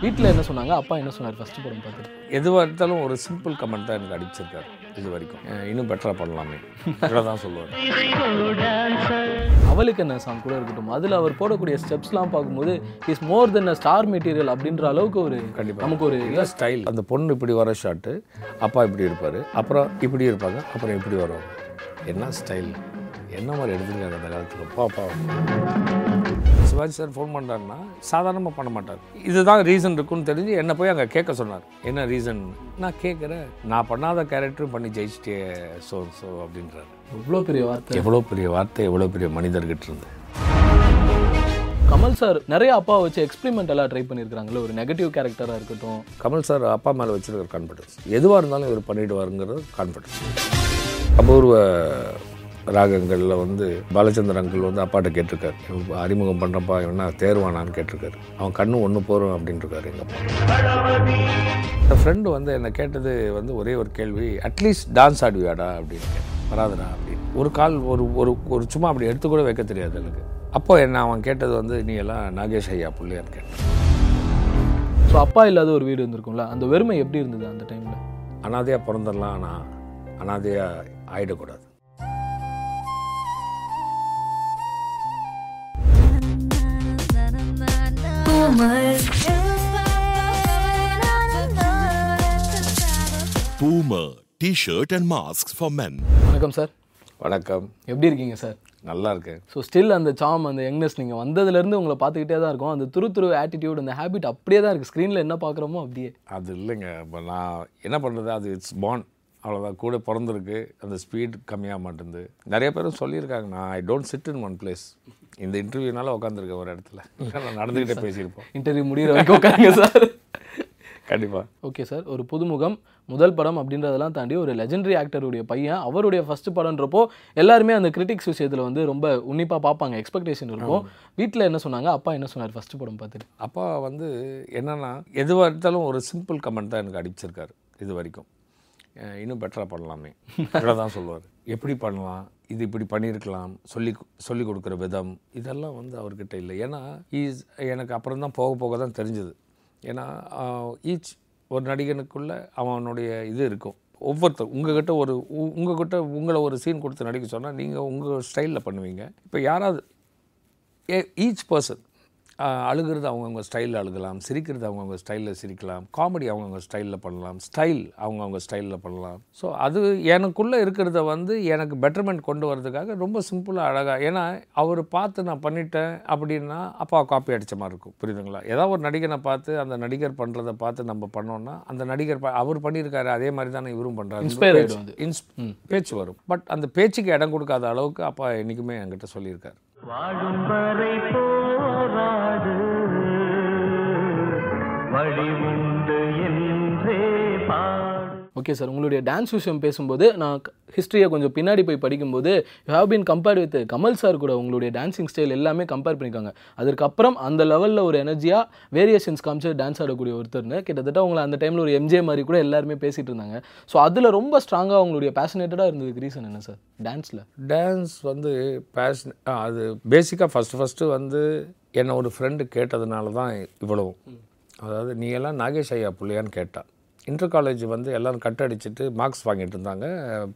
வீட்டில் என்ன சொன்னாங்க? அப்பா என்ன சொன்னார்? ஃபர்ஸ்ட் படம் பார்த்துட்டு. எதுவாக இருந்தாலும் ஒரு சிம்பிள் கமெண்ட் தான் எனக்கு அடிச்சிருக்காரு இது வரைக்கும். இன்னும் பெட்டராக பண்ணலாமே. தான் சொல்லுவார். அவளுக்கு என்ன சாங் கூட இருக்கட்டும். அதில் அவர் போடக்கூடிய ஸ்டெப்ஸ்லாம் பார்க்கும்போது is more than a star material அப்படின்ற அளவுக்கு ஒரு கண்டிப்பா. நமக்கு ஒரு இல்லை ஸ்டைல் அந்த பொண்ணு இப்படி வர ஷாட்டு அப்பா இப்படி இருப்பார். அப்புறம் இப்படி இருப்பாங்க அப்புறம் இப்படி வருவாங்க. என்ன ஸ்டைல் என்ன மாதிரி எடுத்துருக்காங்க அந்த காலத்தில் பாப்பா சிவாஜி சார் ஃபோன் பண்ணுறாருன்னா சாதாரணமாக பண்ண மாட்டார். இதுதான் ரீசன் இருக்குன்னு தெரிஞ்சு என்னை போய் அங்கே கேட்க சொன்னார். என்ன ரீசன் நான் கேட்குறேன். நான் பண்ணாத கேரக்டரும் பண்ணி ஜெயிச்சிட்டே ஸோ ஸோ அப்படின்றாரு. இவ்வளோ பெரிய வார்த்தை? எவ்வளோ பெரிய வார்த்தை எவ்வளோ பெரிய மனிதர்கிட்ட இருந்து. கமல் சார் நிறைய அப்பா வச்சு எக்ஸ்பெரிமெண்ட் எல்லாம் ட்ரை பண்ணியிருக்காங்களே ஒரு நெகட்டிவ் கேரக்டராக இருக்கட்டும். கமல் சார் அப்பா மேலே வச்சிருக்கிற கான்ஃபிடன்ஸ் எதுவாக இருந்தாலும் இவர் பண்ணிடுவாருங்கிறது கான்ஃபிடன்ஸ் அபூர்வ ராகங்களில் வந்து பாலச்சந்தர் அங்கிள் வந்து அப்பாட்ட கேட்டிருக்காரு. அறிமுகம் பண்ணுறப்பா என்ன தேர்வானான்னு கேட்டிருக்காரு. அவன் கண்ணு ஒன்று போகிறோம் அப்படின்ட்டுருக்காரு எங்கள் அப்பா. ஃப்ரெண்டு வந்து என்னை கேட்டது வந்து ஒரே ஒரு கேள்வி அட்லீஸ்ட் டான்ஸ் ஆடுவியாடா? அப்படின்னு. வராதுடா அப்படின்னு. ஒரு கால் ஒரு ஒரு ஒரு சும்மா அப்படி எடுத்து கூட வைக்க தெரியாது எனக்கு. அப்போ என்ன அவன் கேட்டது வந்து நீ எல்லாம் நாகேஷ் ஐயா பிள்ளையான்னு கேட்டேன். ஸோ அப்பா இல்லாத ஒரு வீடு இருந்திருக்கும்ல அந்த வெறுமை எப்படி இருந்தது அந்த டைமில் அனாதையாக பிறந்துடலாம் ஆனால் அனாதையாக Boomer T-shirt and masks for men. வணக்கம் சார் வணக்கம். எப்படி இருக்கீங்க சார் நல்லா இருக்கேன். ஸோ ஸ்டில் அந்த சாம் அந்த யங்னஸ் நீங்கள் வந்ததுலேருந்து உங்களை பார்த்துக்கிட்டே தான் இருக்கும். அந்த துரு துரு ஆட்டிடியூட் அந்த ஹேபிட் அப்படியே தான் இருக்குது ஸ்க்ரீனில் என்ன பார்க்குறோமோ அப்படியே. அது இல்லைங்க. இப்போ நான் என்ன பண்ணுறது? அது இட்ஸ் பான் அவ்வளோதான் கூட பிறந்திருக்கு. அந்த ஸ்பீட் கம்மியாக மாட்டேங்குது. நிறைய பேரும் சொல்லியிருக்காங்க நான் I don't sit in one place இந்த இன்டர்வியூனால உட்காந்துருக்கேன் ஒரு இடத்துல. நான் நடந்துக்கிட்டே பேசியிருப்போம். இன்டர்வியூ முடிகிற வரைக்கும் உட்காருங்க சார் கண்டிப்பாக ஓகே சார் ஒரு புதுமுகம் முதல் படம் அப்படின்றதெல்லாம் தாண்டி ஒரு லெஜெண்டரி ஆக்டருடைய பையன் அவருடைய ஃபர்ஸ்ட் படம்ன்றப்போ எல்லாருமே அந்த கிரிட்டிக்ஸ் விஷயத்தில் வந்து ரொம்ப உன்னிப்பாக பார்ப்பாங்க எக்ஸ்பெக்டேஷன் இருக்கும். வீட்டில் என்ன சொன்னாங்க? அப்பா என்ன சொன்னார் ஃபர்ஸ்ட் படம் பார்த்துட்டு? அப்பா வந்து என்னன்னா எதுவாக இருந்தாலும் ஒரு சிம்பிள் கமெண்ட் தான் எனக்கு அடிச்சிருக்காரு இது வரைக்கும். இன்னும் பெட்டராக பண்ணலாமே. தான் சொல்லுவார். எப்படி பண்ணலாம்? இது இப்படி பண்ணியிருக்கலாம். சொல்லி சொல்லி கொடுக்குற விதம் இதெல்லாம் வந்து அவர்கிட்ட இல்லை. ஏன்னா ஈஸ் எனக்கு அப்புறம் தான் போக போக தான் தெரிஞ்சது. ஏன்னா ஈச் ஒரு நடிகனுக்குள்ள அவனுடைய இது இருக்கும். ஒவ்வொருத்தர் உங்ககிட்ட ஒரு உ- உங்ககிட்ட உங்களை ஒரு சீன் கொடுத்து நடிக்க சொன்னால் நீங்கள் உங்கள் ஸ்டைலில் பண்ணுவீங்க. இப்போ யாராவது ஈச் பர்சன் அழுகிறது அவங்கவுங்க ஸ்டைலில் அழுகலாம். சிரிக்கிறது அவங்கவுங்க ஸ்டைலில் சிரிக்கலாம். காமெடி அவங்கவுங்க ஸ்டைலில் பண்ணலாம். ஸ்டைல் அவங்கவுங்க ஸ்டைலில் பண்ணலாம். ஸோ அது எனக்குள்ளே இருக்கிறத வந்து எனக்கு பெட்டர்மெண்ட் கொண்டு வரதுக்காக ரொம்ப சிம்பிளாக அழகாக ஏன்னா அவர் பார்த்து நான் பண்ணிட்டேன் அப்படின்னா அப்பா காப்பி அடித்த மாதிரி இருக்கும். புரியுதுங்களா? ஏதாவது ஒரு நடிகனை பார்த்து அந்த நடிகர் பண்ணுறதை பார்த்து நம்ம பண்ணோம்னா அந்த நடிகர் ப- அவர் பண்ணியிருக்காரு அதே மாதிரி தானே இவரும் பண்ணுறாரு பேச்சு வரும். பட் அந்த பேச்சுக்கு இடம் கொடுக்காத அளவுக்கு அப்பா என்றைக்குமே என்கிட்ட சொல்லியிருக்காரு. வாழும் வரை போராடு. வழி உண்டு. ஓகே சார் உங்களுடைய டான்ஸ் விஷயம் பேசும்போது நான் ஹிஸ்ட்ரியை கொஞ்சம் பின்னாடி போய் படிக்கும்போது you have been compared with Kamal sir கூட உங்களுடைய டான்சிங் ஸ்டைல் எல்லாமே கம்பேர் பண்ணியிருக்காங்க அதற்கப்புறம் அந்த லெவலில் ஒரு எனர்ஜியாக வேரியேஷன்ஸ் காமிச்சு டான்ஸ் ஆடக்கூடிய ஒருத்தர்னு கிட்டத்தட்ட உங்களை அந்த டைமில் ஒரு எம்ஜே மாதிரி கூட எல்லாருமே பேசிகிட்டு இருந்தாங்க. ஸோ அதில் ரொம்ப ஸ்ட்ராங்காக உங்களுடைய பேஷனேட்டடாக இருந்ததுக்கு ரீசன் என்ன சார் டான்ஸில் டான்ஸ் வந்து பேஷன் அது பேசிக்காக ஃபஸ்ட்டு ஃபஸ்ட்டு வந்து என்னை ஒரு ஃப்ரெண்டு கேட்டதுனால தான் இவ்வளவும் அதாவது நீ எல்லாம் நாகேஷ் ஐயா பிள்ளையான்னு கேட்டா. இன்டர் காலேஜ் வந்து எல்லாரும் கட் அடிச்சுட்டு மார்க்ஸ் வாங்கிட்டு இருந்தாங்க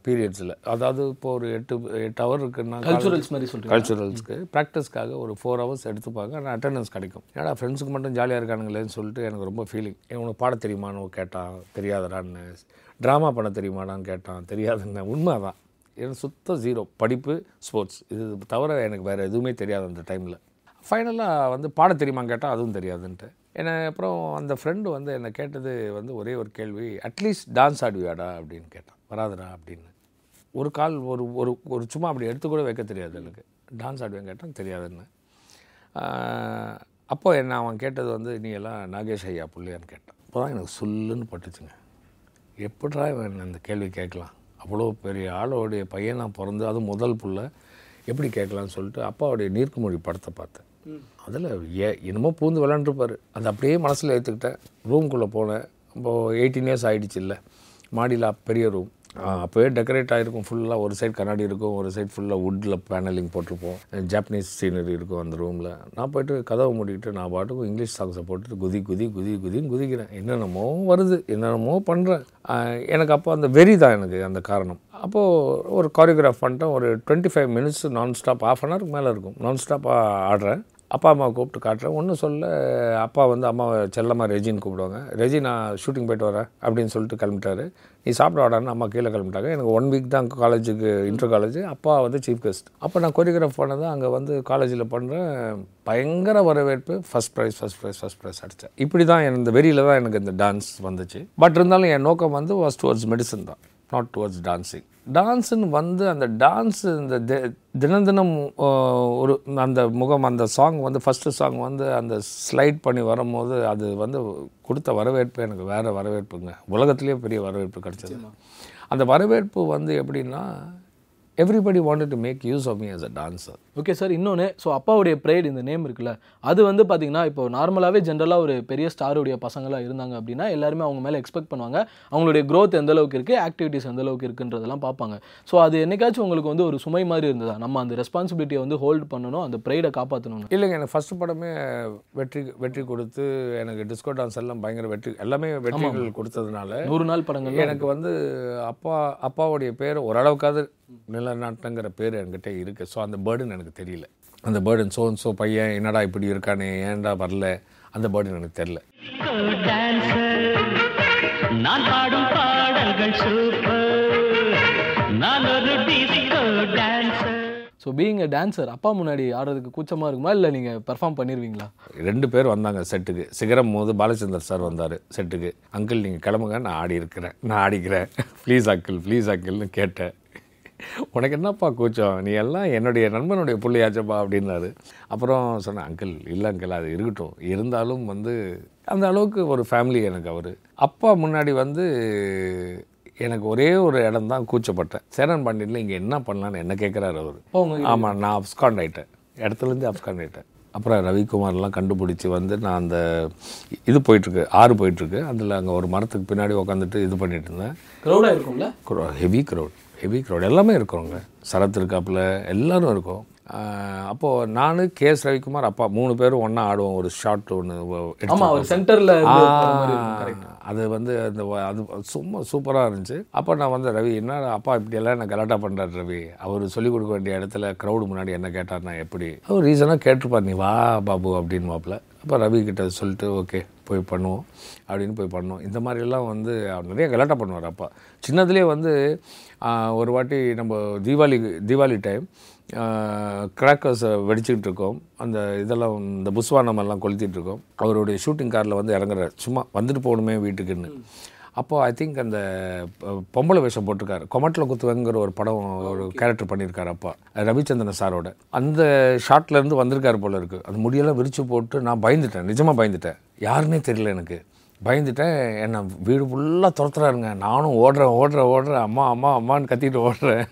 பீரியட்ஸில் அதாவது இப்போ ஒரு எட்டு எட்டு ஹவர் இருக்குன்னா கல்ச்சுரல்ஸ் மாதிரி சொல்கிறீங்க கல்ச்சுரல்ஸ்க்கு ப்ராக்டிஸ்க்காக ஒரு ஃபோர் ஹவர்ஸ் எடுத்துப்பாங்க ஆனால் அட்டெண்டன்ஸ் கிடைக்கும். ஏன்னா ஃப்ரெண்ட்ஸுக்கு மட்டும் ஜாலியாக இருக்கானுங்களேன்னு சொல்லிட்டு எனக்கு ரொம்ப ஃபீலிங் உனக்கு பாட தெரியுமான்னு கேட்டான் தெரியாதடான்னு. ட்ராமா பண்ண தெரியுமாடான்னு கேட்டான் தெரியாதுன்னு. உண்மை தான் எனக்கு சுத்த ஜீரோ படிப்பு ஸ்போர்ட்ஸ் இது தவிர எனக்கு வேறு எதுவுமே தெரியாது அந்த டைமில் ஃபைனலாக வந்து பாட தெரியுமான்னு கேட்டால் அதுவும் தெரியாதுன்ட்டு. என்னை அப்புறம் அந்த ஃப்ரெண்டு வந்து என்னை கேட்டது வந்து ஒரே ஒரு கேள்வி அட்லீஸ்ட் டான்ஸ் ஆடுவியாடா? அப்படின்னு கேட்டான். வராதுடா அப்படின்னு. ஒரு கால் ஒரு ஒரு ஒரு சும்மா அப்படி எடுத்து கூட வைக்க தெரியாது எனக்கு. டான்ஸ் ஆடுவேன் கேட்டான். தெரியாதுன்னு. அப்போ என்ன அவன் கேட்டது வந்து நீ எல்லாம் நாகேஷ் ஐயா பிள்ளையான்னு கேட்டான். அப்போ தான் எனக்கு சொல்லுன்னு பட்டுச்சுங்க. எப்படா இவன் அந்த கேள்வி கேட்கலாம்? அவ்வளோ பெரிய ஆளோடைய நான் பிறந்து அதுவும் முதல் புள்ள. எப்படி கேட்கலான்னு சொல்லிட்டு அப்பாவுடைய நீர்க்குமொழி படத்தை பார்த்தேன். அதில் ஏ என்னமோ பூந்து விளாண்டுருப்பார் அதை அப்படியே மனசில் ஏற்றுக்கிட்டேன் ரூம்குள்ளே போனேன். இப்போது எயிட்டீன் இயர்ஸ் ஆகிடுச்சு இல்லை. மாடியில் பெரிய ரூம் அப்போவே டெக்கரேட் ஆகிருக்கும் ஃபுல்லாக ஒரு சைடு கண்ணாடி இருக்கும் ஒரு சைடு ஃபுல்லாக வுட்டில் பேனலிங் போட்டிருப்போம். ஜாப்பனீஸ் சீனரி இருக்கும் அந்த ரூமில் நான் போயிட்டு கதவை மூடிக்கிட்டு நான் பாட்டுக்கும் இங்கிலீஷ் சாங்ஸை போட்டுட்டு குதி குதி குதி குதின்னு குதிக்கிறேன். என்னென்னமோ வருது என்னென்னமோ பண்ணுறேன் எனக்கு அப்போ அந்த வெறி தான் எனக்கு அந்த காரணம். அப்போது ஒரு கோரியோகிராஃப் பண்ணிட்டேன். ஒரு டுவெண்ட்டி ஃபைவ் மினிட்ஸ் நான் ஸ்டாப் ஆஃப் அன் ஹவருக்கு மேலே இருக்கும். நான் ஸ்டாப்பாக ஆடுறேன். அப்பா அம்மாவை கூப்பிட்டு காட்டுறேன். ஒன்றும் சொல்ல அப்பா வந்து அம்மாவை செல்லம்மா ரெஜின்னு கூப்பிடுவாங்க. ரெஜி நான் ஷூட்டிங் போயிட்டு வரேன் அப்படின்னு சொல்லிட்டு கிளம்பிட்டாரு. நீ சாப்பிட வாடான்னு அம்மா கீழே கிளம்பிட்டாங்க. எனக்கு ஒன் வீக் தான் காலேஜுக்கு இன்டர் காலேஜ் அப்பா வந்து சீஃப் கெஸ்ட் அப்போ நான் கொரியோகிராஃப் பண்ணது அங்கே வந்து காலேஜில் பண்ணுறேன் பயங்கர வரவேற்பு. First prize first prize first prize அடித்தேன் இப்படி தான் இந்த வெறியில் தான் எனக்கு இந்த டான்ஸ் வந்துச்சு. பட் இருந்தாலும் என் நோக்கம் வந்து வாஸ் டுவர்ட்ஸ் மெடிசன் தான். நாட் டுவர்ட்ஸ் டான்ஸிங் டான்ஸுன்னு வந்து அந்த டான்ஸு இந்த தி- தினம் தினம் ஒரு அந்த முகம் அந்த சாங் வந்து ஃபஸ்ட்டு சாங் வந்து அந்த ஸ்லைட் பண்ணி வரும்போது அது வந்து கொடுத்த வரவேற்பு எனக்கு வேறு வரவேற்புங்க. உலகத்திலேயே பெரிய வரவேற்பு கிடச்சது. அந்த வரவேற்பு வந்து எப்படின்னா everybody wanted to make use of me as a dancer. Okay sir இன்னொன்று ஸோ அப்பாவுடைய ப்ரைட் இந்த நேம் இருக்குல்ல அது வந்து பார்த்தீங்கன்னா இப்போ நார்மலாகவே ஜென்ரலாக ஒரு பெரிய ஸ்டாருடைய பசங்களாக இருந்தாங்க அப்படின்னா எல்லாருமே அவங்க மேலே எக்ஸ்பெக்ட் பண்ணுவாங்க. அவங்களுடைய growth எந்த அளவுக்கு இருக்குது ஆக்டிவிட்டீஸ் எந்த அளவுக்கு இருக்குன்றதெல்லாம் பார்ப்பாங்க. ஸோ அது என்னைக்காச்சும் உங்களுக்கு வந்து ஒரு சுமை மாதிரி இருந்ததா? நம்ம அந்த ரெஸ்பான்சிபிலிட்டியை வந்து ஹோல்ட் பண்ணணும் அந்த ப்ரைடை காப்பாற்றணும் இல்லைங்க எனக்கு ஃபஸ்ட்டு படமே வெற்றி வெற்றி கொடுத்து எனக்கு டிஸ்கோ டான்ஸ் எல்லாம் பயங்கர வெற்றி எல்லாமே வெற்றிகள் கொடுத்ததுனால நூறு நாள் படங்கள் எனக்கு வந்து அப்பா அப்பாவுடைய பேர் ஓரளவுக்காவது நிலநாட்டங்கிற பேர் என்கிட்ட இருக்குது ஸோ அந்த பேர்டன் எனக்கு தெரியல. அந்த பேர்டன் சோ ஸோ பையன் என்னடா இப்படி இருக்கானே ஏன்டா வரல? அந்த பேர்டன் எனக்கு தெரில டான்சர் நான் பாடும் பாடல்கள் சூப்பர் நான் ஒரு disco dancer so being a dancer அப்பா முன்னாடி ஆடுறதுக்கு கூச்சமாக இருக்குமா? இல்லை நீங்கள் பெர்ஃபார்ம் பண்ணிடுவீங்களா ரெண்டு பேர் வந்தாங்க செட்டுக்கு. சிகரம் போது பாலச்சந்தர் சார் வந்தார் செட்டுக்கு. அங்கிள் நீங்கள் கிளம்புங்க நான் ஆடி இருக்கிறேன் நான் ஆடிக்கிறேன். ப்ளீஸ் அங்கிள் ப்ளீஸ் அங்கிள்னு கேட்டேன். உனக்கு என்னப்பா கூச்சம்? நீ எல்லாம் என்னுடைய நண்பனுடைய பிள்ளையாச்சப்பா அப்படின்னாரு. அப்புறம் சொன்னேன் அங்கிள் இல்லை அங்கிள் அது இருக்கட்டும். இருந்தாலும் வந்து அந்த அளவுக்கு ஒரு ஃபேமிலி எனக்கு அவர். அப்பா முன்னாடி வந்து எனக்கு ஒரே ஒரு இடம் தான் கூச்சப்பட்டேன். சேரன் பாண்டியனில் இங்கே என்ன பண்ணலான்னு என்ன கேட்குறாரு அவர். ஆமாம் நான் அப்ஸ்காண்ட் ஆயிட்டேன். இடத்துலேருந்து அப்ஸ்காண்ட் ஆயிட்டேன். அப்புறம் ரவிக்குமார்லாம் கண்டுபிடிச்சி வந்து நான் அந்த இது போயிட்டுருக்கு ஆறு போயிட்டுருக்கு. அதில் அங்கே ஒரு மரத்துக்கு பின்னாடி உட்காந்துட்டு இது பண்ணிட்டு இருந்தேன். க்ரௌடாக இருக்கும்ல? ஹெவி க்ரௌட் ஹெவி க்ரௌட் எல்லாமே இருக்கிறோங்க சரத் இருக்காப்புல எல்லாரும் இருக்கும். அப்போது நான் கேஎஸ் ரவிக்குமார் அப்பா மூணு பேரும் ஒன்றா ஆடுவோம். ஒரு ஷார்ட் ஒன்று சென்டரில் அது வந்து அந்த அது சும்மா சூப்பராக இருந்துச்சு. அப்போ நான் வந்து ரவி என்ன அப்பா இப்படியெல்லாம் என்ன கலாட்டா பண்ணுறாரு ரவி? அவர் சொல்லிக் கொடுக்க வேண்டிய இடத்துல க்ரௌடு முன்னாடி என்ன கேட்டார்னா எப்படி? அவர் ரீசனாக கேட்டிருப்பார் நீ வா பாபு அப்படின்னு மாப்பிள்ள அப்போ ரவி கிட்ட சொல்லிட்டு ஓகே போய் பண்ணுவோம் அப்படின்னு போய் பண்ணோம் இந்த மாதிரியெல்லாம் வந்து அவர் நிறைய கலாட்டா பண்ணுவார் அப்பா. சின்னதுலேயே வந்து ஒரு வாட்டி நம்ம தீபாவளி தீபாவளி டைம் கிராக்கர்ஸை வெடிச்சுக்கிட்டு இருக்கோம். அந்த இதெல்லாம் இந்த புஸ்வானம் எல்லாம் கொளுத்திட்டு இருக்கோம். அவருடைய ஷூட்டிங் காரில் வந்து இறங்குறாரு சும்மா வந்துட்டு போகணுமே வீட்டுக்குன்னு. அப்போது ஐ திங்க் அந்த பொம்பளை வேஷம் போட்டிருக்காரு. கொமட்டில் குத்துவங்கிற ஒரு படம் ஒரு கேரக்டர் பண்ணியிருக்காரு அப்பா. ரவிச்சந்திரன் சாரோட. அந்த ஷாட்ல இருந்து வந்திருக்காரு போல இருக்கு. அந்த முடியெல்லாம் விரிச்சு போட்டு நான் பயந்துட்டேன். நிஜமாக பயந்துட்டேன். யாருன்னே தெரியல எனக்கு. பயந்துட்டேன். என்னை வீடு ஃபுல்லாக துரத்துறாருங்க. நானும் ஓடுறேன் ஓடுறேன் ஓடுறேன். அம்மா அம்மா அம்மான்னு கத்திட்டு ஓடுறேன்.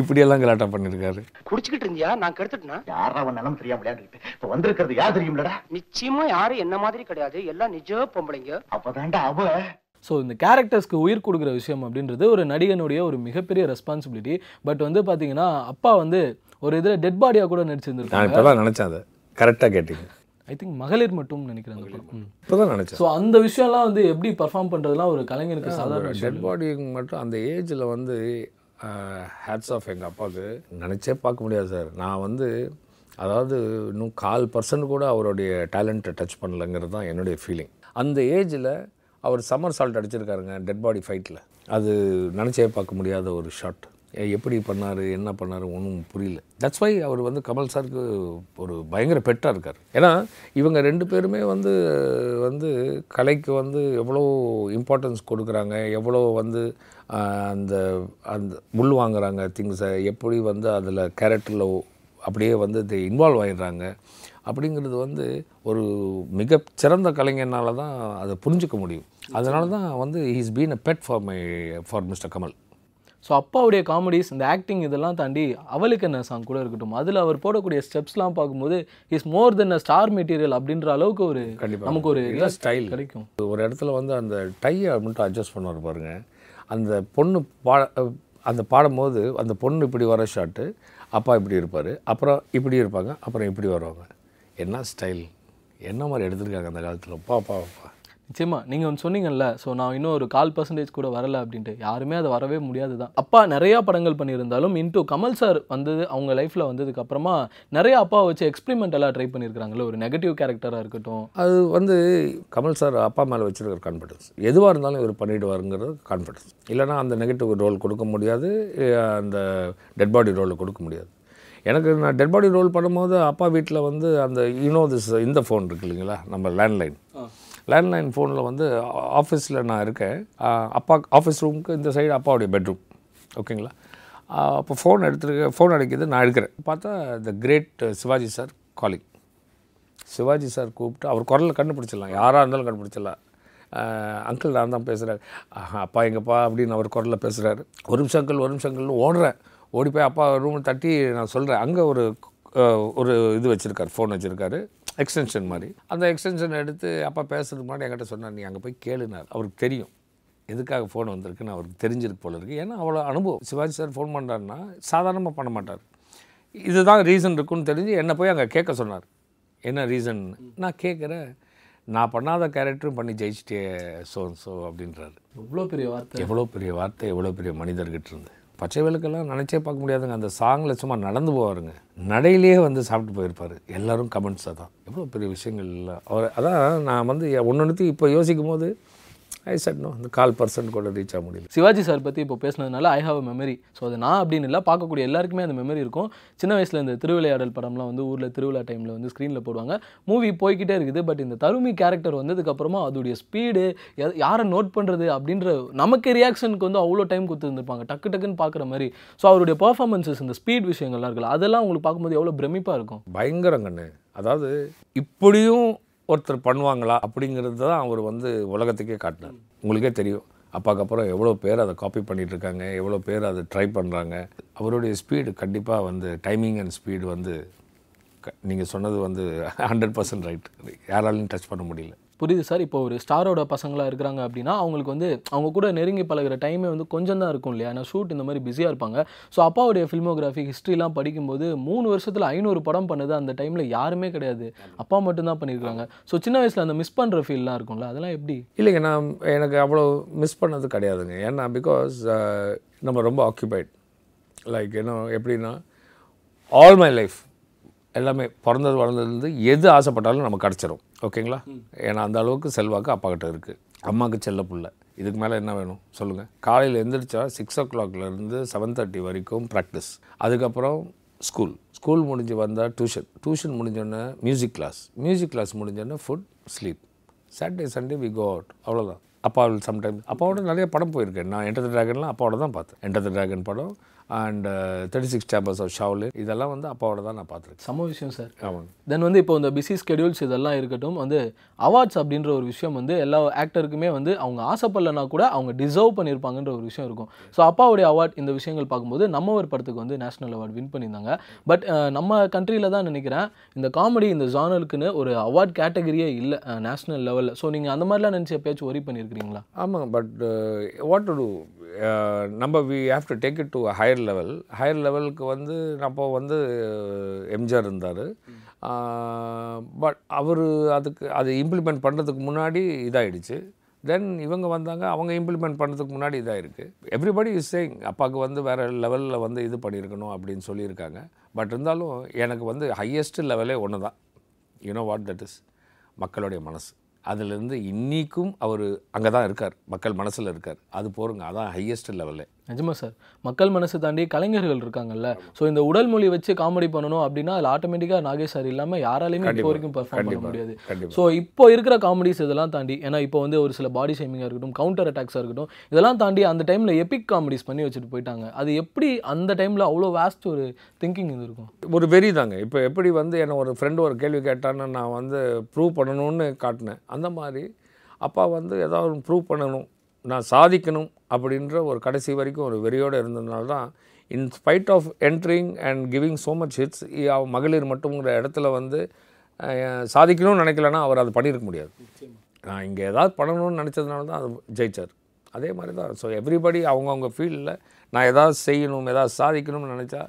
இப்படியெல்லாம் கலாட்டா பண்ணியிருக்காரு குடிச்சுக்கிட்டு இருந்தியா? நான் கெடுத்துட்டேனா? யாரா அவன் நிலம் தெரியாம விளையாண்டுக்கிட்டு? இப்ப வந்திருக்கிறது யார் தெரியும்லடா? நிச்சயமா யாரும் என்ன மாதிரி கிடையாது. எல்லாம் நிஜ பொம்பளைங்க. அப்பதான்டா அவ. ஸோ இந்த கேரக்டர்ஸ்க்கு உயிர் கொடுக்குற விஷயம் அப்படின்றது ஒரு நடிகனுடைய ஒரு மிகப்பெரிய ரெஸ்பான்சிபிலிட்டி பட் வந்து பார்த்தீங்கன்னா அப்பா வந்து ஒரு இதில் டெட் பாடியாக கூட நான் நடிச்சிருந்திருக்காங்க. இப்போ தான் நினச்சேன் அதை. கரெக்டாக கேட்டீங்க. ஐ திங்க் மகளிர் மட்டும் நினைக்கிறேன் அந்த படம். இப்போ தான் நினச்சேன். ஸோ அந்த விஷயம்லாம் வந்து எப்படி பர்ஃபார்ம் பண்ணுறதுலாம் ஒரு கலைஞனுக்கு சாதாரண டெட் பாடி மட்டும் அந்த ஏஜில் வந்து ஹேட்ஸ் ஆஃப் எங்கள் அப்பாவுக்கு. நினச்சே பார்க்க முடியாது சார். நான் வந்து அதாவது இன்னும் கால் பர்சன்ட் கூட அவருடைய டேலண்ட்டை டச் பண்ணலங்கிறது தான் என்னுடைய ஃபீலிங் அந்த ஏஜில் அவர் சம்மர் சால்ட் அடிச்சிருக்காருங்க டெட் பாடி ஃபைட்டில் அது நினச்சே பார்க்க முடியாத ஒரு ஷாட் எப்படி பண்ணார் என்ன பண்ணார் ஒன்றும் புரியல. தட்ஸ் வை அவர் வந்து கமல் சாருக்கு ஒரு பயங்கர பெட்டாக இருக்கார். ஏன்னா இவங்க ரெண்டு பேருமே வந்து வந்து கலைக்கு வந்து எவ்வளோ இம்பார்ட்டன்ஸ் கொடுக்குறாங்க எவ்வளோ வந்து அந்த அந்த முள் வாங்குறாங்க திங்ஸை எப்படி வந்து அதில் கேரக்டரில் அப்படியே வந்து இன்வால்வ் ஆயிடுறாங்க அப்படிங்கிறது வந்து ஒரு மிக சிறந்த கலைஞனால தான் அதை புரிஞ்சிக்க முடியும். அதனால தான் வந்து he's been a bet for my for mister Kamal so அப்பாவுடைய காமெடிஸ் இந்த ஆக்டிங் இதெல்லாம் தாண்டி அவளுக்கு என்ன சாங் கூட இருக்கட்டும். அதில் அவர் போடக்கூடிய ஸ்டெப்ஸ்லாம் பார்க்கும்போது is more than a star material அப்படின்ற அளவுக்கு ஒரு கண்டிப்பா. நமக்கு ஒரு style. கிடைக்கும். ஒரு இடத்துல வந்து அந்த டையை மட்டும் அட்ஜஸ்ட் பண்ணுவார் பாருங்க. அந்த பொண்ணு பா அந்த பாடும்போது அந்த பொண்ணு இப்படி வர ஷாட்டு அப்பா இப்படி இருப்பார் அப்புறம் இப்படி இருப்பாங்க அப்புறம் இப்படி வருவாங்க. என்ன ஸ்டைல் என்ன மாதிரி எடுத்திருக்காங்க அந்த காலத்தில்? பா பா பா. நிச்சயமா. நீங்கள் ஒன்று சொன்னீங்கல்ல ஸோ நான் இன்னும் ஒரு கால் பர்சன்டேஜ் கூட வரல அப்படின்ட்டு. யாருமே அது வரவே முடியாது தான். அப்பா நிறையா படங்கள் பண்ணியிருந்தாலும் இன்டூ கமல் சார் வந்தது அவங்க லைஃப்பில் வந்ததுக்கு அப்புறமா நிறைய அப்பா வச்சு எக்ஸ்பெரிமெண்ட் எல்லாம் ட்ரை பண்ணியிருக்காங்கல்ல ஒரு நெகட்டிவ் கேரக்டராக இருக்கட்டும். அது வந்து கமல் சார் அப்பா மேலே வச்சிருக்கிற கான்ஃபிடன்ஸ் எதுவாக இருந்தாலும் இவர் பண்ணிடுவாருங்கிறது கான்ஃபிடன்ஸ் இல்லைன்னா அந்த நெகட்டிவ் ரோல் கொடுக்க முடியாது அந்த டெட் பாடி ரோல் கொடுக்க முடியாது. எனக்கு நான் டெட் பாடி ரோல் பண்ணும்போது அப்பா வீட்டில் வந்து அந்த யூனோ திஸ் இந்த ஃபோன் இருக்கு இல்லைங்களா? நம்ம லேண்ட்லைன் லேண்ட்லைன் ஃபோனில் வந்து ஆஃபீஸில் நான் இருக்கேன். அப்பா ஆஃபீஸ் ரூமுக்கு இந்த சைடு அப்பாவுடைய பெட்ரூம் ஓகேங்களா அப்போ ஃபோன் எடுத்துருக்க ஃபோன் அடிக்கிறது நான் எடுக்கிறேன். பார்த்தா the great Sivaji sir calling Sivaji sir கூப்பிட்டு அவர் குரலில் கண்டுபிடிச்சிடலாம். யாராக இருந்தாலும் கண்டுபிடிச்சிடலாம். அங்கிள் நான் தான் பேசுகிறாரு அப்பா எங்கப்பா? அப்படின்னு அவர் குரலில் பேசுகிறாரு ஒரு நிமிஷம் அங்கிள் ஒரு நிமிஷம் அங்கிள்னு ஓடுறேன். ஓடி போய் அப்பா ரூமில் தட்டி நான் சொல்கிறேன் அங்கே ஒரு ஒரு இது வச்சுருக்காரு ஃபோன் வச்சுருக்காரு. எக்ஸ்டென்ஷன் மாதிரி. அந்த எக்ஸ்டென்ஷன் எடுத்து அப்பா பேசுறதுக்கு முன்னாடி என்கிட்ட சொன்னார் நீ அங்கே போய் கேளுனார். அவருக்கு தெரியும். எதுக்காக ஃபோன் வந்திருக்குன்னு அவருக்கு தெரிஞ்சிருக்கு போல இருக்குது ஏன்னா அவ்வளோ அனுபவம். சிவாஜி சார் ஃபோன் பண்ணுறாருன்னா சாதாரணமாக பண்ண மாட்டார். இதுதான் ரீசன் இருக்குன்னு தெரிஞ்சு என்னை போய் அங்கே கேட்க சொன்னார். என்ன ரீசன் நான் கேட்குறேன். நான் பண்ணாத கேரக்டரும் பண்ணி ஜெயிச்சிட்டே சோ ஸோ அப்படின்றாரு. எவ்வளோ பெரிய வார்த்தை? எவ்வளோ பெரிய வார்த்தை எவ்வளோ பெரிய மனிதர்கிட்ட இருந்து. பச்சை விளக்கெல்லாம் நினச்சே பார்க்க முடியாதுங்க. அந்த சாங்கில் சும்மா நடந்து போவாருங்க. நடையிலேயே வந்து சாப்பிட்டு போயிருப்பார். எல்லாரும் கமெண்ட்ஸாக தான் எவ்வளோ பெரிய விஷயங்கள் இல்லை. அவர் அதான் நான் வந்து ஒன்று இப்போ யோசிக்கும் போது ஐ சட் நோ அந்த கால் பர்சன்ட் கூட ரீச் ஆக முடியல. சிவாஜி சார் பற்றி இப்போ பேசுனதுனால ஐ ஹாவ் மெமரி ஸோ அது நான் அப்படின்னு இல்லை பார்க்கக்கூடிய எல்லாருக்குமே அந்த மெமரி இருக்கும். சின்ன வயசில் இந்த திருவிளையாடல் படம்லாம் வந்து ஊரில் திருவிழா டைமில் வந்து ஸ்க்ரீனில் போடுவாங்க. மூவி போய்க்கிட்டே இருக்குது பட் இந்த தருமி கேரக்டர் வந்ததுக்கப்புறமா அதோடைய ஸ்பீடு யாரை நோட் பண்ணுறது அப்படின்ற நமக்கு ரியாக்ஷனுக்கு வந்து அவ்வளோ டைம் கொடுத்துருந்துருப்பாங்க. டக்கு டக்குன்னு பார்க்குற மாதிரி. ஸோ அவருடைய பர்ஃபார்மன்ஸஸ் இந்த ஸ்பீட் விஷயங்கள்லாம் இருக்குல்ல அதெல்லாம் உங்களுக்கு பார்க்கும்போது எவ்வளோ பிரமிப்பாக இருக்கும்? பயங்கரம் கண்ணு அதாவது இப்படியும் ஒருத்தர் பண்ணுவாங்களா அப்படிங்கிறது தான் அவர் வந்து உலகத்துக்கே காட்டினார். உங்களுக்கே தெரியும். அப்பாக்கு அப்புறம் எவ்வளோ பேர் அதை காப்பி பண்ணிகிட்டு இருக்காங்க எவ்வளோ பேர் அதை ட்ரை பண்ணுறாங்க அவருடைய ஸ்பீடு கண்டிப்பாக வந்து டைமிங் அண்ட் ஸ்பீடு வந்து நீங்கள் சொன்னது வந்து ஹண்ட்ரட் பர்சன்ட் ரைட் யாராலையும் டச் பண்ண முடியல. புரியுது சார். இப்போ ஒரு ஸ்டாரோட பசங்களாக இருக்கிறாங்க அப்படின்னா அவங்களுக்கு வந்து அவங்க கூட நெருங்கி பழகுற டைமே வந்து கொஞ்சம் தான் இருக்கும் இல்லையா? ஏன்னா ஷூட் இந்த மாதிரி பிஸியாக இருப்பாங்க. ஸோ அப்பாவுடைய ஃபில்மோகிராஃபி ஹிஸ்ட்ரிலாம் படிக்கும்போது மூணு வருஷத்தில் ஐநூறு படம் பண்ணது அந்த டைமில் யாருமே கிடையாது. அப்பா மட்டும்தான் பண்ணியிருக்காங்க. ஸோ சின்ன வயசில் அந்த மிஸ் பண்ணுற ஃபீல்லாம் இருக்கும்ல? அதெல்லாம் எப்படி? இல்லைங்க நான் எனக்கு அவ்வளோ மிஸ் பண்ணது கிடையாதுங்க. ஏன்னா பிகாஸ் நம்ம ரொம்ப ஆக்குபைட் லைக் என்ன எப்படின்னா ஆல் மை லைஃப் எல்லாமே பிறந்தது வளர்ந்ததுலேருந்து எது ஆசைப்பட்டாலும் நமக்கு கிடச்சிரும். ஓகேங்களா? ஏன்னா அந்த அளவுக்கு செல்வாக்கு அப்பா கிட்ட இருக்குது அம்மாவுக்கு செல்ல புள்ள. இதுக்கு மேலே என்ன வேணும்? சொல்லுங்கள் காலையில் எந்திரிச்சா சிக்ஸ் ஓ கிளாக்லேருந்து செவன் தேர்ட்டி வரைக்கும் ப்ராக்டிஸ் அதுக்கப்புறம் ஸ்கூல் ஸ்கூல் முடிஞ்சு வந்தால் டியூஷன் டியூஷன் முடிஞ்சோடனே மியூசிக் கிளாஸ் மியூசிக் கிளாஸ் முடிஞ்சோடனே food sleep Saturday Sunday we go out அவ்வளோதான் அப்பா சம்டைம் அப்பாவோட நிறைய படம் போயிருக்கேன். நான் என்டர் த ட்ராகன்லாம் அப்பாவோட தான் பார்த்தேன். என்டர் த ட்ராகன் படம் and thirty six chambers of Shaolin இதெல்லாம் வந்து அப்பாவோட தான் நான் பார்த்துருக்கேன். சம விஷயம் சார் ஆமாங்க. தென் வந்து இப்போ இந்த பிஸி ஸ்கெடியூல்ஸ் இதெல்லாம் இருக்கட்டும் வந்து அவார்ட்ஸ் அப்படின்ற ஒரு விஷயம் வந்து எல்லா ஆக்டருக்குமே வந்து அவங்க ஆசைப்படலைனா கூட அவங்க டிசர்வ் பண்ணியிருப்பாங்கன்ற ஒரு விஷயம் இருக்கும். ஸோ அப்பாவுடைய அவார்ட் இந்த விஷயங்கள் பார்க்கும்போது நம்ம ஒரு படத்துக்கு வந்து நேஷனல் அவார்ட் வின் பண்ணியிருந்தாங்க. பட் நம்ம கண்ட்ரியில் தான் நினைக்கிறேன் இந்த காமெடி இந்த ஜானலுக்குன்னு ஒரு அவார்ட் கேட்டகரியே இல்லை நேஷனல் லெவலில் ஸோ நீங்கள் அந்த மாதிரிலாம் நினச்சி எப்பயாச்சும் ஒரி பண்ணியிருக்கிறீங்களா? ஆமாங்க பட் வாட் டு டூ நம்ம we have to take it to higher level higher லெவலுக்கு வந்து அப்போ வந்து எம்ஜிஆர் இருந்தார். பட் அவர் அதுக்கு அது இம்ப்ளிமெண்ட் பண்ணுறதுக்கு முன்னாடி இதாயிடுச்சு. தென் இவங்க வந்தாங்க அவங்க இம்ப்ளிமெண்ட் பண்ணுறதுக்கு முன்னாடி இதாயிருக்கு. எவ்ரிபடி இஸ் சேயிங் அப்பாவுக்கு வந்து வேறு லெவலில் வந்து இது பண்ணியிருக்கணும் அப்படின்னு சொல்லியிருக்காங்க. பட் இருந்தாலும் எனக்கு வந்து ஹையஸ்ட் லெவலே ஒன்று தான் யூனோ வாட் தட் இஸ் மக்களுடைய மனசு. அதிலிருந்து இன்றைக்கும் அவர் அங்கே தான் இருக்கார். மக்கள் மனசில் இருக்கார். அது போருங்க. அதான் ஹையஸ்ட் லெவலு நிஜமா சார். மக்கள் மனசு தாண்டி கலைஞர்கள் இருக்காங்கல்ல. ஸோ இந்த உடல் மொழி வச்சு காமெடி பண்ணணும் அப்படின்னா அதில் ஆட்டோமேட்டிக்காக நாகேஷ் சார் இல்லாமல் யாராலையுமே இப்போ வரைக்கும் பெர்ஃபார்ம் பண்ண முடியாது. ஸோ இப்போ இருக்கிற காமெடிஸ் இதெல்லாம் தாண்டி ஏன்னா இப்போ வந்து ஒரு சில பாடி ஷேமிங்காக இருக்கட்டும் கவுண்டர் அட்டாக்ஸாக இருக்கட்டும் இதெல்லாம் தாண்டி அந்த டைமில் எபிக் காமெடிஸ் பண்ணி வச்சுட்டு போயிட்டாங்க. அது எப்படி அந்த டைமில் அவ்வளோ வேஸ்ட் ஒரு திங்கிங் இருந்திருக்கும் ஒரு வெறி தாங்க. இப்போ எப்படி வந்து என்னை ஒரு ஃப்ரெண்டு ஒரு கேள்வி கேட்டான்னு நான் வந்து ப்ரூவ் பண்ணணும்னு காட்டினேன். அந்த மாதிரி அப்பா வந்து ஏதாவது ப்ரூவ் பண்ணணும். நான் சாதிக்கணும் அப்படின்ற ஒரு கடைசி வரைக்கும் ஒரு வெறியோடு இருந்ததுனால தான் in spite of entering and giving so much hits மகளிர் மட்டுங்கிற இடத்துல வந்து சாதிக்கணும்னு நினைக்கலன்னா அவர் அது பண்ணியிருக்க முடியாது. நான் இங்கே ஏதாவது பண்ணணும்னு நினச்சதுனால தான் அது ஜெயிச்சார். அதே மாதிரி தான் ஸோ எவ்ரிபடி அவங்கவுங்க ஃபீல்டில் நான் ஏதாவது செய்யணும் ஏதாவது சாதிக்கணும்னு நினச்சா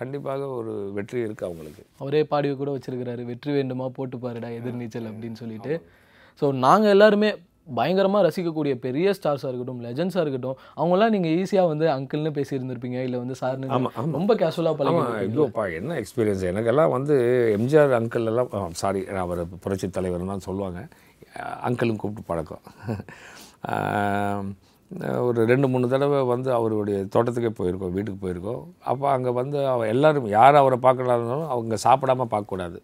கண்டிப்பாக ஒரு வெற்றி இருக்குது அவங்களுக்கு. அவரே பாடி கூட வச்சிருக்கிறாரு வெற்றி வேண்டுமா போட்டு பாருடா எதிர்நீச்சல் அப்படின்னு சொல்லிட்டு. ஸோ நாங்கள் எல்லாருமே பயங்கரமாக ரசிக்கக்கூடிய பெரிய ஸ்டார்ஸாக இருக்கட்டும் லெஜண்ட்ஸாக இருக்கட்டும் அவங்களாம் நீங்கள் ஈஸியாக வந்து அங்கிள்னு பேசியிருந்திருப்பீங்க இல்லை வந்து சார்னு. ரொம்ப கேஷுவலாக ஆமாம் பழகி ஐயோப்பா என்ன எக்ஸ்பீரியன்ஸ் எனக்கெல்லாம் வந்து எம்ஜிஆர் அங்கிள் எல்லாம் சாரி அவர் புரட்சி தலைவர் தான் சொல்லுவாங்க. அங்கிளும் கூப்பிட்டு பழக்கம். ஒரு ரெண்டு மூணு தடவை வந்து அவருடைய தோட்டத்துக்கே போயிருக்கோம் வீட்டுக்கு போயிருக்கோம். அப்போ அங்கே வந்து அவ எல்லோரும் யார் அவரை பார்க்கலாம்னாலும் அவங்க சாப்பிடாம பார்க்கக்கூடாது.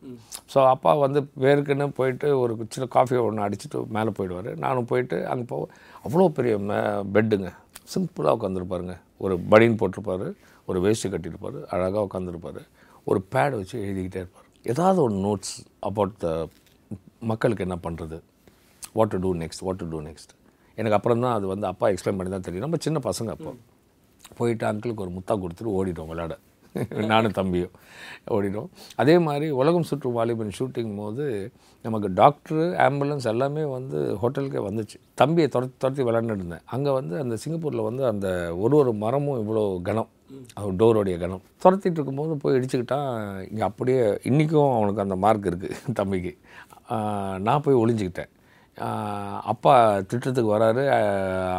ஸோ அப்பா வந்து பேருக்குன்னு போயிட்டு ஒரு சின்ன காஃபி ஒன்று அடிச்சுட்டு மேலே போயிடுவார். நானும் போயிட்டு அங்கே போ அவ்வளோ பெரிய பெட்டுங்க சிம்பிளாக உட்காந்துருப்பாருங்க ஒரு பனியன் போட்டிருப்பாரு ஒரு வேஸ்ட்டு கட்டியிருப்பாரு அழகாக உட்காந்துருப்பார் ஒரு பேட் வச்சு எழுதிக்கிட்டே இருப்பார். ஏதாவது ஒரு நோட்ஸ் அபவுட் த மக்களுக்கு என்ன பண்ணுறது what to do next what to do next எனக்கு அப்புறம் தான் அது வந்து அப்பா எக்ஸ்பிளைன் பண்ணி தான் தெரியும். நம்ம சின்ன பசங்க அப்போ. போயிட்டு அங்கிளுக்கு ஒரு முத்தா கொடுத்துட்டு ஓடிட்டோம் விளையாட. நானும் தம்பியும் ஓடிட்டோம். அதே மாதிரி உலகம் சுற்று வாலிபன் ஷூட்டிங் போது நமக்கு டாக்டரு ஆம்புலன்ஸ் எல்லாமே வந்து ஹோட்டலுக்கே வந்துச்சு. தம்பியை துரத்தி துரத்தி விளையாண்டுட்டு இருந்தேன். அங்கே வந்து அந்த சிங்கப்பூரில் வந்து அந்த ஒரு ஒரு மரமும் இவ்வளோ கனம் அவர் டோரோடைய கனம் துரத்திட்டு இருக்கும்போது போய் இடிச்சுக்கிட்டான். இங்கே அப்படியே இன்றைக்கும் அவனுக்கு அந்த மார்க் இருக்குது தம்பிக்கு. நான் போய் ஒளிஞ்சிக்கிட்டேன். அப்பா திட்டத்துக்கு வராரு.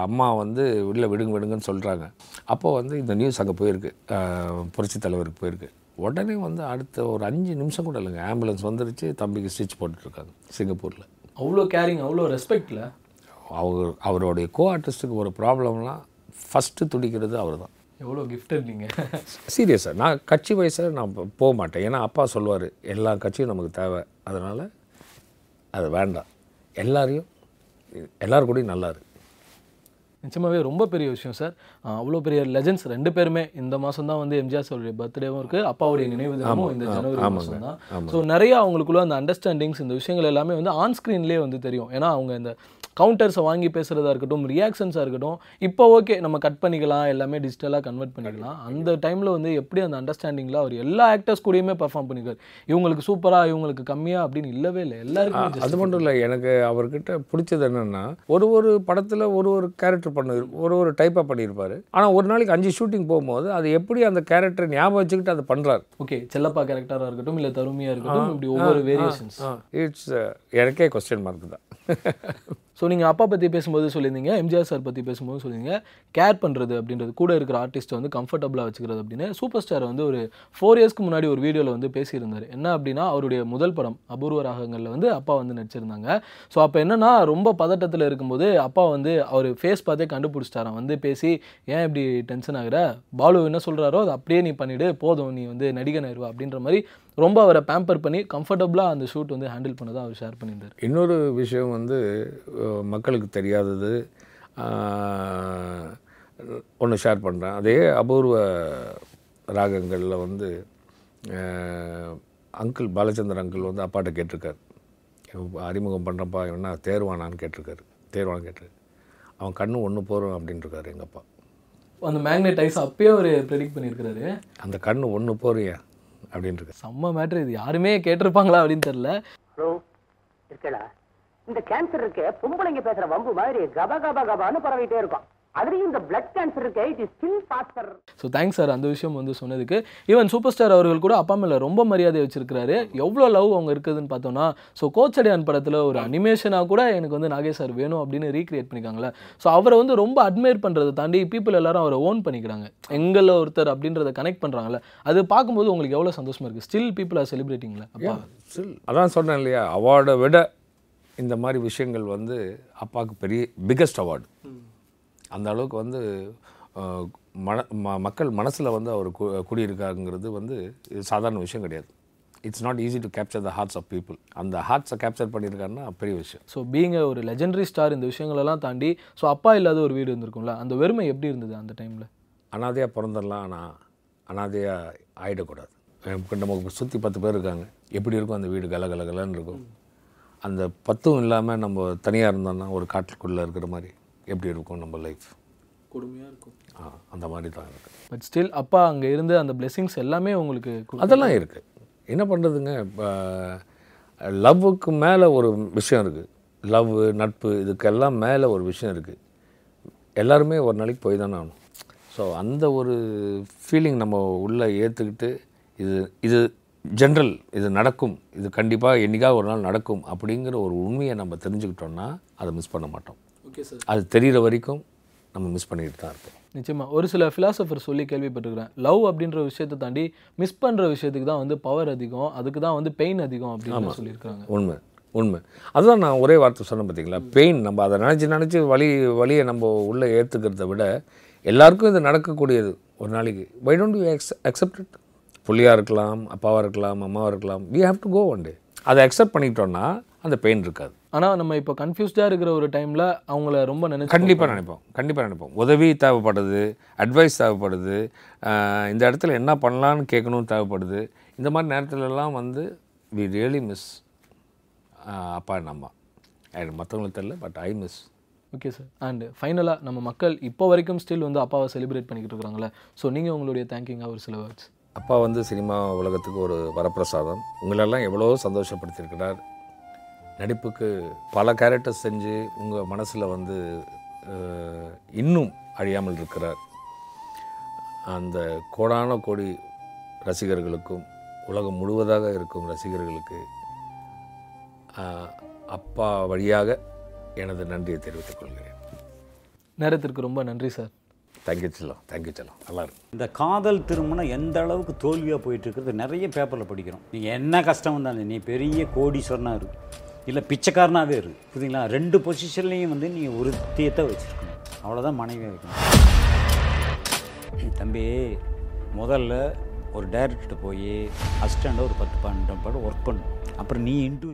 அம்மா வந்து உள்ளே விடுங்க விடுங்கன்னு சொல்கிறாங்க அப்போ வந்து இந்த நியூஸ் அங்கே போயிருக்கு. புரட்சி தலைவருக்கு போயிருக்கு. உடனே வந்து அடுத்த ஒரு அஞ்சு நிமிஷம் கூட இல்லைங்க. ஆம்புலன்ஸ் வந்துருச்சு. தம்பிக்கு ஸ்டிச் போட்டுட்ருக்காங்க சிங்கப்பூரில். அவ்வளோ கேரிங் அவ்வளோ ரெஸ்பெக்டில்? அவர் அவருடைய கோ ஆர்டிஸ்ட்டுக்கு ஒரு ப்ராப்ளம்லாம் ஃபஸ்ட்டு துடிக்கிறது அவர் தான் எவ்வளோ கிஃப்டட் நீங்கள் சீரியஸாக நான் கட்சி வயசில் நான் போக மாட்டேன். ஏன்னா அப்பா சொல்லுவார் எல்லா கட்சியும் நமக்கு தேவை. அதனால் அது வேண்டாம். எல்லாரையும் எல்லோரும் கூடயும் நல்லா இருக்கு. நிச்சயமாவே ரொம்ப பெரிய விஷயம் சார். அவ்வளோ பெரிய லெஜண்ட்ஸ் ரெண்டு பேருமே. இந்த மாதம் தான் வந்து எம்ஜிஆர் சாருடைய பர்த்டேவும் இருக்குது அப்பாவுடைய நினைவு தினமும் இந்த ஜனவரி மாதம் தான் ஸோ நிறைய அவங்களுக்குள்ள அந்த அண்டர்ஸ்டாண்டிங்ஸ் இந்த விஷயங்கள் எல்லாமே வந்து ஆன் ஸ்க்ரீன்லேயே வந்து தெரியும். ஏன்னா அவங்க இந்த கவுண்டர்ஸை வாங்கி பேசுகிறதா இருக்கட்டும் ரியாக்ஷன்ஸாக இருக்கட்டும் இப்போ ஓகே நம்ம கட் பண்ணிக்கலாம் எல்லாமே டிஜிட்டலாக கன்வெர்ட் பண்ணிக்கலாம். அந்த டைமில் வந்து எப்படி அந்த அண்டர்ஸ்டாண்டிங்கில் அவர் எல்லா ஆக்டர்ஸ் கூடயுமே பெர்ஃபார்ம் பண்ணிருக்காரு. இவங்களுக்கு சூப்பராக இவங்களுக்கு கம்மியாக அப்படின்னு இல்லவே இல்லை. எல்லாருக்குமே அது மட்டும் இல்லை எனக்கு அவர்கிட்ட பிடிச்சது என்னென்னா ஒரு ஒரு படத்தில் ஒரு ஒரு கேரக்டர் பண்ண ஒரு ஒரு டைப்பாக பண்ணியிருப்பார். ஆனால் ஒரு நாளைக்கு அஞ்சு ஷூட்டிங் போகும்போது அது எப்படி அந்த கேரக்டரை ஞாபகம் வச்சுக்கிட்டு அதை பண்ணுறாரு ஓகே செல்லப்பா கேரக்டராக இருக்கட்டும் இல்லை தருமையாக இருக்கட்டும் இப்படி ஒவ்வொரு வேரியேஷன்ஸ் இட்ஸ் எனக்கே கொஸ்டின் மார்க் தான். ஸோ நீங்கள் அப்பா பற்றி பேசும்போது சொல்லியிருந்தீங்க எம்ஜிஆர் சார் பற்றி பேசும்போது சொல்லியிருந்தீங்க கேர் பண்ணுறது அப்படின்றது. கூட இருக்கிற ஆர்டிஸ்ட்டை வந்து கம்ஃபர்டபுளாக வச்சுக்கிறது அப்படின்னு. சூப்பர் ஸ்டார் வந்து ஒரு ஃபோர் இயர்ஸ்க்கு முன்னாடி ஒரு வீடியோவில் வந்து பேசியிருந்தார். என்ன அப்படின்னா அவருடைய முதல் படம் அபூர்வ ராகங்களில் வந்து அப்பா வந்து நடிச்சிருந்தாங்க. ஸோ அப்போ என்னன்னா ரொம்ப பதட்டத்தில் இருக்கும்போது அப்பா வந்து அவர் ஃபேஸ் பார்த்தே கண்டுபிடிச்சிட்டாராம். வந்து பேசி ஏன் இப்படி டென்ஷன் ஆகிற? பாலு என்ன சொல்கிறாரோ அதை அப்படியே நீ பண்ணிவிடு போதும் நீ வந்து நடிகன் ஆயிடுவா அப்படின்ற மாதிரி ரொம்ப அவரை பேம்பர் பண்ணி கம்ஃபர்டபுளாக அந்த ஷூட் வந்து ஹேண்டில் பண்ணதை அவர் ஷேர் பண்ணியிருந்தார். இன்னொரு விஷயம் வந்து மக்களுக்கு தெரியாதது ஒன்று ஷேர் பண்ணுறேன் அதே அபூர்வ ராகங்களில் வந்து அங்கிள் பாலச்சந்தர் அங்கிள் வந்து அப்பாட்ட கேட்டிருக்காரு. அறிமுகம் பண்ணுறப்பா என்ன தேர்வானான்னு கேட்டிருக்காரு. தேர்வான்னு கேட்டிருக்காரு அவன் கண்ணு ஒன்று போகிறோம் அப்படின்ட்டுருக்காரு எங்கள் அப்பா. அந்த மேக்னெட் ஐஸ் அப்பயே அவர் ப்ரெடிக்ட் பண்ணியிருக்கிறாரு. அந்த கண்ணு ஒன்று போறியா? அப்படின்ட்டு செம்ம மேட்ரு இது யாருமே கேட்டிருப்பாங்களா அப்படின்னு தெரியல. ஹலோ இருக்கடா. இந்த கேன்சர் இருக்கே பொம்பளைங்க பேசுற வம்பு மாதிரி கப கப கபான்னு பரவிட்டே இருக்கும். அதுலயும் இந்த பிளட் கேன்சர் இருக்கே it is still faster so thanks sir அந்த விஷயம் வந்து சொன்னதுக்கு. ஈவன் சூப்பர் ஸ்டார் அவர்கள் கூட அப்பா மேலே ரொம்ப மரியாதை வச்சிருக்கிறாரு. எவ்வளோ லவ் அவங்க இருக்குதுன்னு பார்த்தோம்னா ஸோ கோச்சடியான் படத்தில் ஒரு அனிமேஷனாக கூட எனக்கு வந்து நாகேஷ் சார் வேணும் அப்படின்னு ரீக்ரியேட் பண்ணிக்காங்களே ஸோ அவரை வந்து ரொம்ப அட்மையர் பண்ணுறதை தாண்டி பீப்புள் எல்லாரும் அவரை ஓன் பண்ணிக்கிறாங்க. எங்களில் ஒருத்தர் அப்படின்றத கனெக்ட் பண்ணுறாங்கல்ல அது பார்க்கும்போது உங்களுக்கு எவ்வளோ சந்தோஷமா இருக்குது ஸ்டில் பீப்புள் ஆர் செலிப்ரேட்டிங்களா அப்பா. ஸ்டில் அதான் சொன்னேன் இல்லையா அவார்டை விட இந்த மாதிரி விஷயங்கள் வந்து அப்பாவுக்கு பெரிய பிக்கஸ்ட் அவார்டு அந்த அளவுக்கு வந்து மன ம- மக்கள் மனசில் வந்து அவர் கு குடியிருக்காருங்கிறது வந்து சாதாரண விஷயம் கிடையாது. It's not easy to capture the hearts of people அந்த ஹார்ட்ஸை கேப்சர் பண்ணியிருக்காருன்னா பெரிய விஷயம். ஸோ பீங்க ஒரு லெஜெண்டரி ஸ்டார் இந்த விஷயங்களெல்லாம் தாண்டி ஸோ அப்பா இல்லாத ஒரு வீடு இருந்திருக்கும்ல அந்த வெறுமை எப்படி இருந்தது அந்த டைமில் அனாதையாக பிறந்துடலாம் ஆனால் அனாதையாக ஆயிடக்கூடாது. நமக்கு சுற்றி பத்து பேர் இருக்காங்க. எப்படி இருக்கும் அந்த வீடு? கல கலன்னு இருக்கும். அந்த பத்தும் இல்லாமல் நம்ம தனியாக இருந்தோம்னா ஒரு காட்டுக்குள்ளே இருக்கிற மாதிரி. எப்படி இருக்கும் நம்ம லைஃப் கொடுமையாக இருக்கும். அந்த மாதிரி தான் இருக்கு. பட் ஸ்டில் அப்பா அங்கே இருந்து அந்த பிளெஸிங்ஸ் எல்லாமே உங்களுக்கு அதெல்லாம் இருக்குது என்ன பண்ணுறதுங்க இப்போ லவ்வுக்கு மேலே ஒரு விஷயம் இருக்குது லவ் நட்பு இதுக்கெல்லாம் மேலே ஒரு விஷயம் இருக்குது எல்லாருமே ஒரு நாளைக்கு போய் தானே ஆகணும். ஸோ அந்த ஒரு ஃபீலிங் நம்ம உள்ளே ஏற்றுக்கிட்டு இது இது ஜென்ரல் இது நடக்கும். இது கண்டிப்பாக என்னைக்காவது ஒரு நாள் நடக்கும் அப்படிங்கிற ஒரு உண்மையை நம்ம தெரிஞ்சுக்கிட்டோம்னா அதை மிஸ் பண்ண மாட்டோம். ஓகே சார் அது தெரிகிற வரைக்கும் நம்ம மிஸ் பண்ணிட்டு தான் இருப்போம் நிச்சயமா. ஒரு சில ஃபிலாசபர் சொல்லி கேள்விப்பட்டிருக்கிறேன். லவ் அப்படின்ற விஷயத்தை தாண்டி மிஸ் பண்ற விஷயத்துக்கு தான் வந்து பவர் அதிகம் அதுக்கு தான் வந்து பெயின் அதிகம் அப்படின்னு சொல்லியிருக்காங்க உண்மை உண்மை. அதுதான் நான் ஒரே வார்த்தை சொன்னேன் பார்த்தீங்களா பெயின் நம்ம அதை நினச்சி நினச்சி வலி வலியை நம்ம உள்ளே ஏற்றுக்கிறத விட எல்லாருக்கும் இது நடக்கக்கூடியது ஒரு நாளைக்கு. Why don't you ex accept it புள்ளியாக இருக்கலாம் அப்பாவாக இருக்கலாம் அம்மாவாக இருக்கலாம். We have to go one day. அதை அக்செப்ட் பண்ணிட்டோன்னா அந்த பெயின் இருக்காது. ஆனா நம்ம இப்போ கன்ஃபியூஸ்டாக இருக்கிற ஒரு டைம்ல அவங்கள ரொம்ப நினைச்சு கண்டிப்பாக நினைப்போம். கண்டிப்பாக நினைப்போம். உதவி தேவைப்படுது அட்வைஸ் தேவைப்படுது இந்த இடத்துல என்ன பண்ணலான்னு கேட்கணும் தேவைப்படுது. இந்த மாதிரி நேரத்துலலாம் வந்து வி ரியலி மிஸ் அப்பா and அம்மா. மற்றவங்களுக்கு தெரியல but I miss okay sir and ஃபைனலாக நம்ம மக்கள் இப்போ வரைக்கும் ஸ்டில் வந்து அப்பாவை செலிப்ரேட் பண்ணிக்கிட்டு இருக்காங்களே ஸோ நீங்கள் உங்களுடைய தேங்கிங்காக ஒரு சில வேர்ட்ஸ் அப்பா வந்து சினிமா உலகத்துக்கு ஒரு வரப்பிரசாதம். உங்களெல்லாம் எவ்வளோ சந்தோஷப்படுத்தியிருக்கிறார். நடிப்புக்கு பல கேரக்டர்ஸ் செஞ்சு உங்கள் மனசில் வந்து இன்னும் அழியாமல் இருக்கிறார். அந்த கோடான கோடி ரசிகர்களுக்கும் உலகம் முழுவதாக இருக்கும் ரசிகர்களுக்கு அப்பா வழியாக எனது நன்றியை தெரிவித்துக் கொள்கிறேன். நேரத்திற்கு ரொம்ப நன்றி சார். தேங்க்யூ செல்லம். தேங்க்யூ செல்லம். நல்லா இருக்கு. இந்த காதல் திருமணம் எந்த அளவுக்கு தோல்வியாக போயிட்டு இருக்கிறது நிறைய பேப்பரில் படிக்கிறோம். நீங்கள் என்ன கஷ்டம் வந்தாலும் நீ பெரிய கோடீஸ்வரனாக இரு. இல்லை பிச்சைக்காரனாகவே இரு. புரியுதுங்களா? ரெண்டு பொசிஷன்லேயும் வந்து நீ ஒரு தீயத்தை வச்சுருக்கணும். அவ்வளோதான் மனைவியாக வைக்கணும். தம்பி முதல்ல ஒரு டைரக்டர்கிட்ட போய் அசிஸ்டண்ட்டாக ஒரு பத்து பன்னெண்டு பாடம் ஒர்க் பண்ணும் அப்புறம் நீ இன்டு